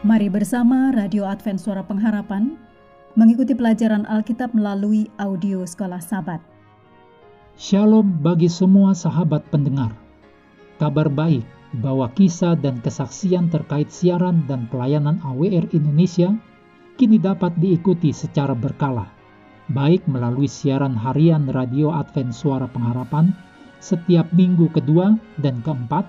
Mari bersama Radio Advent Suara Pengharapan mengikuti pelajaran Alkitab melalui audio Sekolah Sabat. Shalom bagi semua sahabat pendengar. Kabar baik bahwa kisah dan kesaksian terkait siaran dan pelayanan AWR Indonesia kini dapat diikuti secara berkala, baik melalui siaran harian Radio Advent Suara Pengharapan setiap minggu kedua dan keempat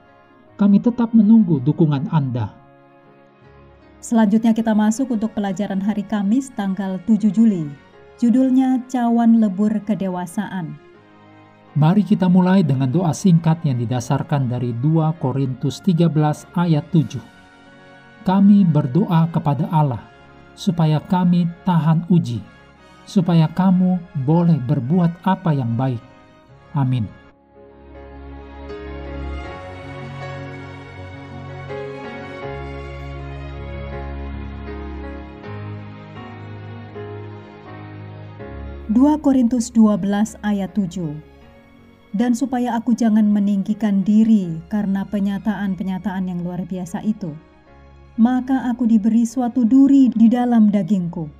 kami tetap menunggu dukungan Anda. Selanjutnya kita masuk untuk pelajaran hari Kamis tanggal 7 Juli. Judulnya Cawan Lebur Kedewasaan. Mari kita mulai dengan doa singkat yang didasarkan dari 2 Korintus 13 ayat 7. Kami berdoa kepada Allah supaya kami tahan uji, supaya kamu boleh berbuat apa yang baik. Amin. 2 Korintus 12 ayat 7 Dan supaya aku jangan meninggikan diri karena penyataan-penyataan yang luar biasa itu, maka aku diberi suatu duri di dalam dagingku,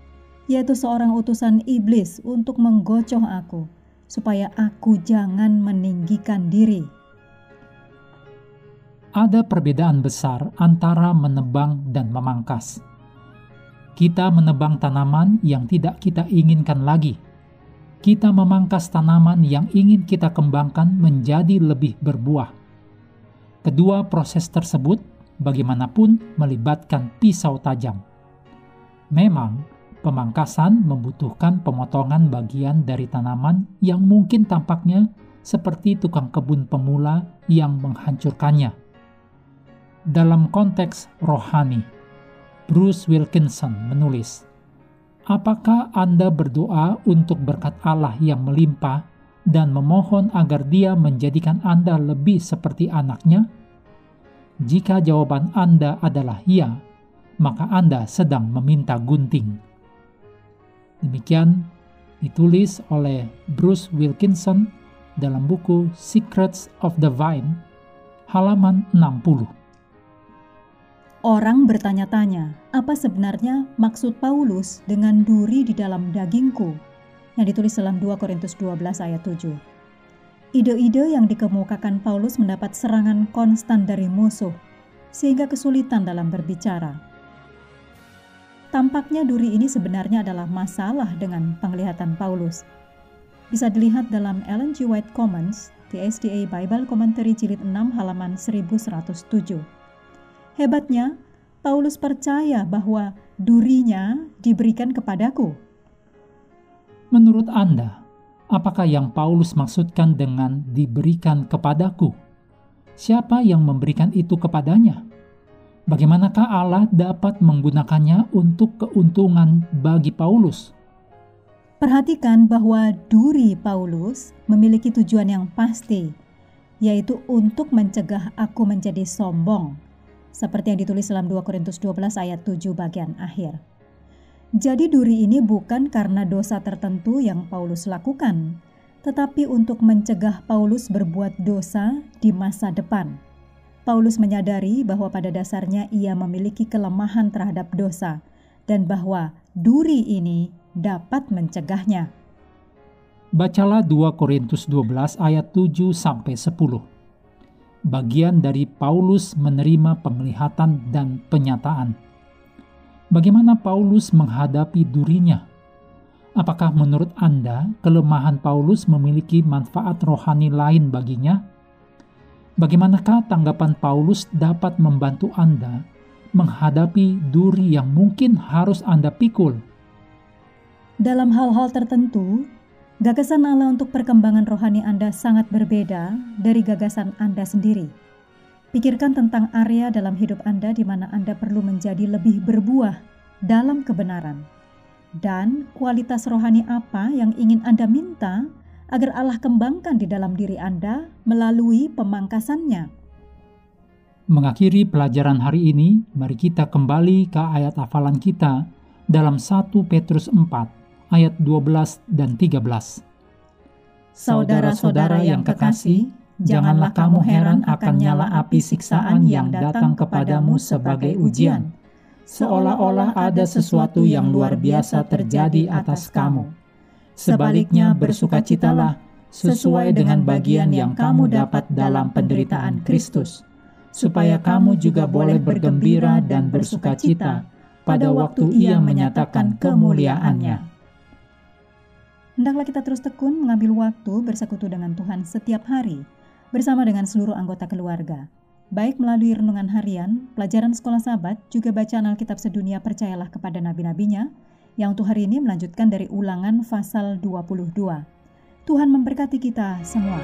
yaitu seorang utusan iblis untuk menggocoh aku, supaya aku jangan meninggikan diri. Ada perbedaan besar antara menebang dan memangkas. Kita menebang tanaman yang tidak kita inginkan lagi kita memangkas tanaman yang ingin kita kembangkan menjadi lebih berbuah. Kedua proses tersebut bagaimanapun melibatkan pisau tajam. Memang, pemangkasan membutuhkan pemotongan bagian dari tanaman yang mungkin tampaknya seperti tukang kebun pemula yang menghancurkannya. Dalam konteks rohani, Bruce Wilkinson menulis, Apakah Anda berdoa untuk berkat Allah yang melimpah dan memohon agar Dia menjadikan Anda lebih seperti anaknya? Jika jawaban Anda adalah ya, maka Anda sedang meminta gunting. Demikian ditulis oleh Bruce Wilkinson dalam buku Secrets of the Vine, halaman 60. Orang bertanya-tanya, apa sebenarnya maksud Paulus dengan duri di dalam dagingku? Yang ditulis dalam 2 Korintus 12 ayat 7. Ide-ide yang dikemukakan Paulus mendapat serangan konstan dari musuh, sehingga kesulitan dalam berbicara. Tampaknya duri ini sebenarnya adalah masalah dengan penglihatan Paulus. Bisa dilihat dalam Ellen G. White Comments, di SDA Bible Commentary Jilid 6 halaman 1107. Hebatnya, Paulus percaya bahwa durinya diberikan kepadaku. Menurut Anda, apakah yang Paulus maksudkan dengan diberikan kepadaku? Siapa yang memberikan itu kepadanya? Bagaimanakah Allah dapat menggunakannya untuk keuntungan bagi Paulus? Perhatikan bahwa duri Paulus memiliki tujuan yang pasti, yaitu untuk mencegah aku menjadi sombong seperti yang ditulis dalam 2 Korintus 12 ayat 7 bagian akhir. Jadi duri ini bukan karena dosa tertentu yang Paulus lakukan, tetapi untuk mencegah Paulus berbuat dosa di masa depan. Paulus menyadari bahwa pada dasarnya ia memiliki kelemahan terhadap dosa dan bahwa duri ini dapat mencegahnya. Bacalah 2 Korintus 12 ayat 7 sampai 10 bagian dari Paulus menerima penglihatan dan penyataan. Bagaimana Paulus menghadapi durinya? Apakah menurut Anda kelemahan Paulus memiliki manfaat rohani lain baginya? Bagaimanakah tanggapan Paulus dapat membantu Anda menghadapi duri yang mungkin harus Anda pikul? Dalam hal-hal tertentu, Gagasan Allah untuk perkembangan rohani Anda sangat berbeda dari gagasan Anda sendiri. Pikirkan tentang area dalam hidup Anda di mana Anda perlu menjadi lebih berbuah dalam kebenaran. Dan kualitas rohani apa yang ingin Anda minta agar Allah kembangkan di dalam diri Anda melalui pemangkasannya? Mengakhiri pelajaran hari ini, mari kita kembali ke ayat hafalan kita dalam 1 Petrus 4 ayat 12 dan 13. Saudara-saudara yang kekasih, janganlah kamu heran akan nyala api siksaan yang datang kepadamu sebagai ujian seolah-olah ada sesuatu yang luar biasa terjadi atas kamu. Sebaliknya, bersukacitalah sesuai dengan bagian yang kamu dapat dalam penderitaan Kristus, supaya kamu juga boleh bergembira dan bersukacita pada waktu Ia menyatakan kemuliaannya. Hendaklah kita terus tekun mengambil waktu bersekutu dengan Tuhan setiap hari, bersama dengan seluruh anggota keluarga baik melalui renungan harian, pelajaran sekolah sahabat, juga bacaan Alkitab sedunia percayalah kepada nabi-nabinya, yang untuk hari ini melanjutkan dari ulangan pasal 22. Tuhan memberkati kita semua.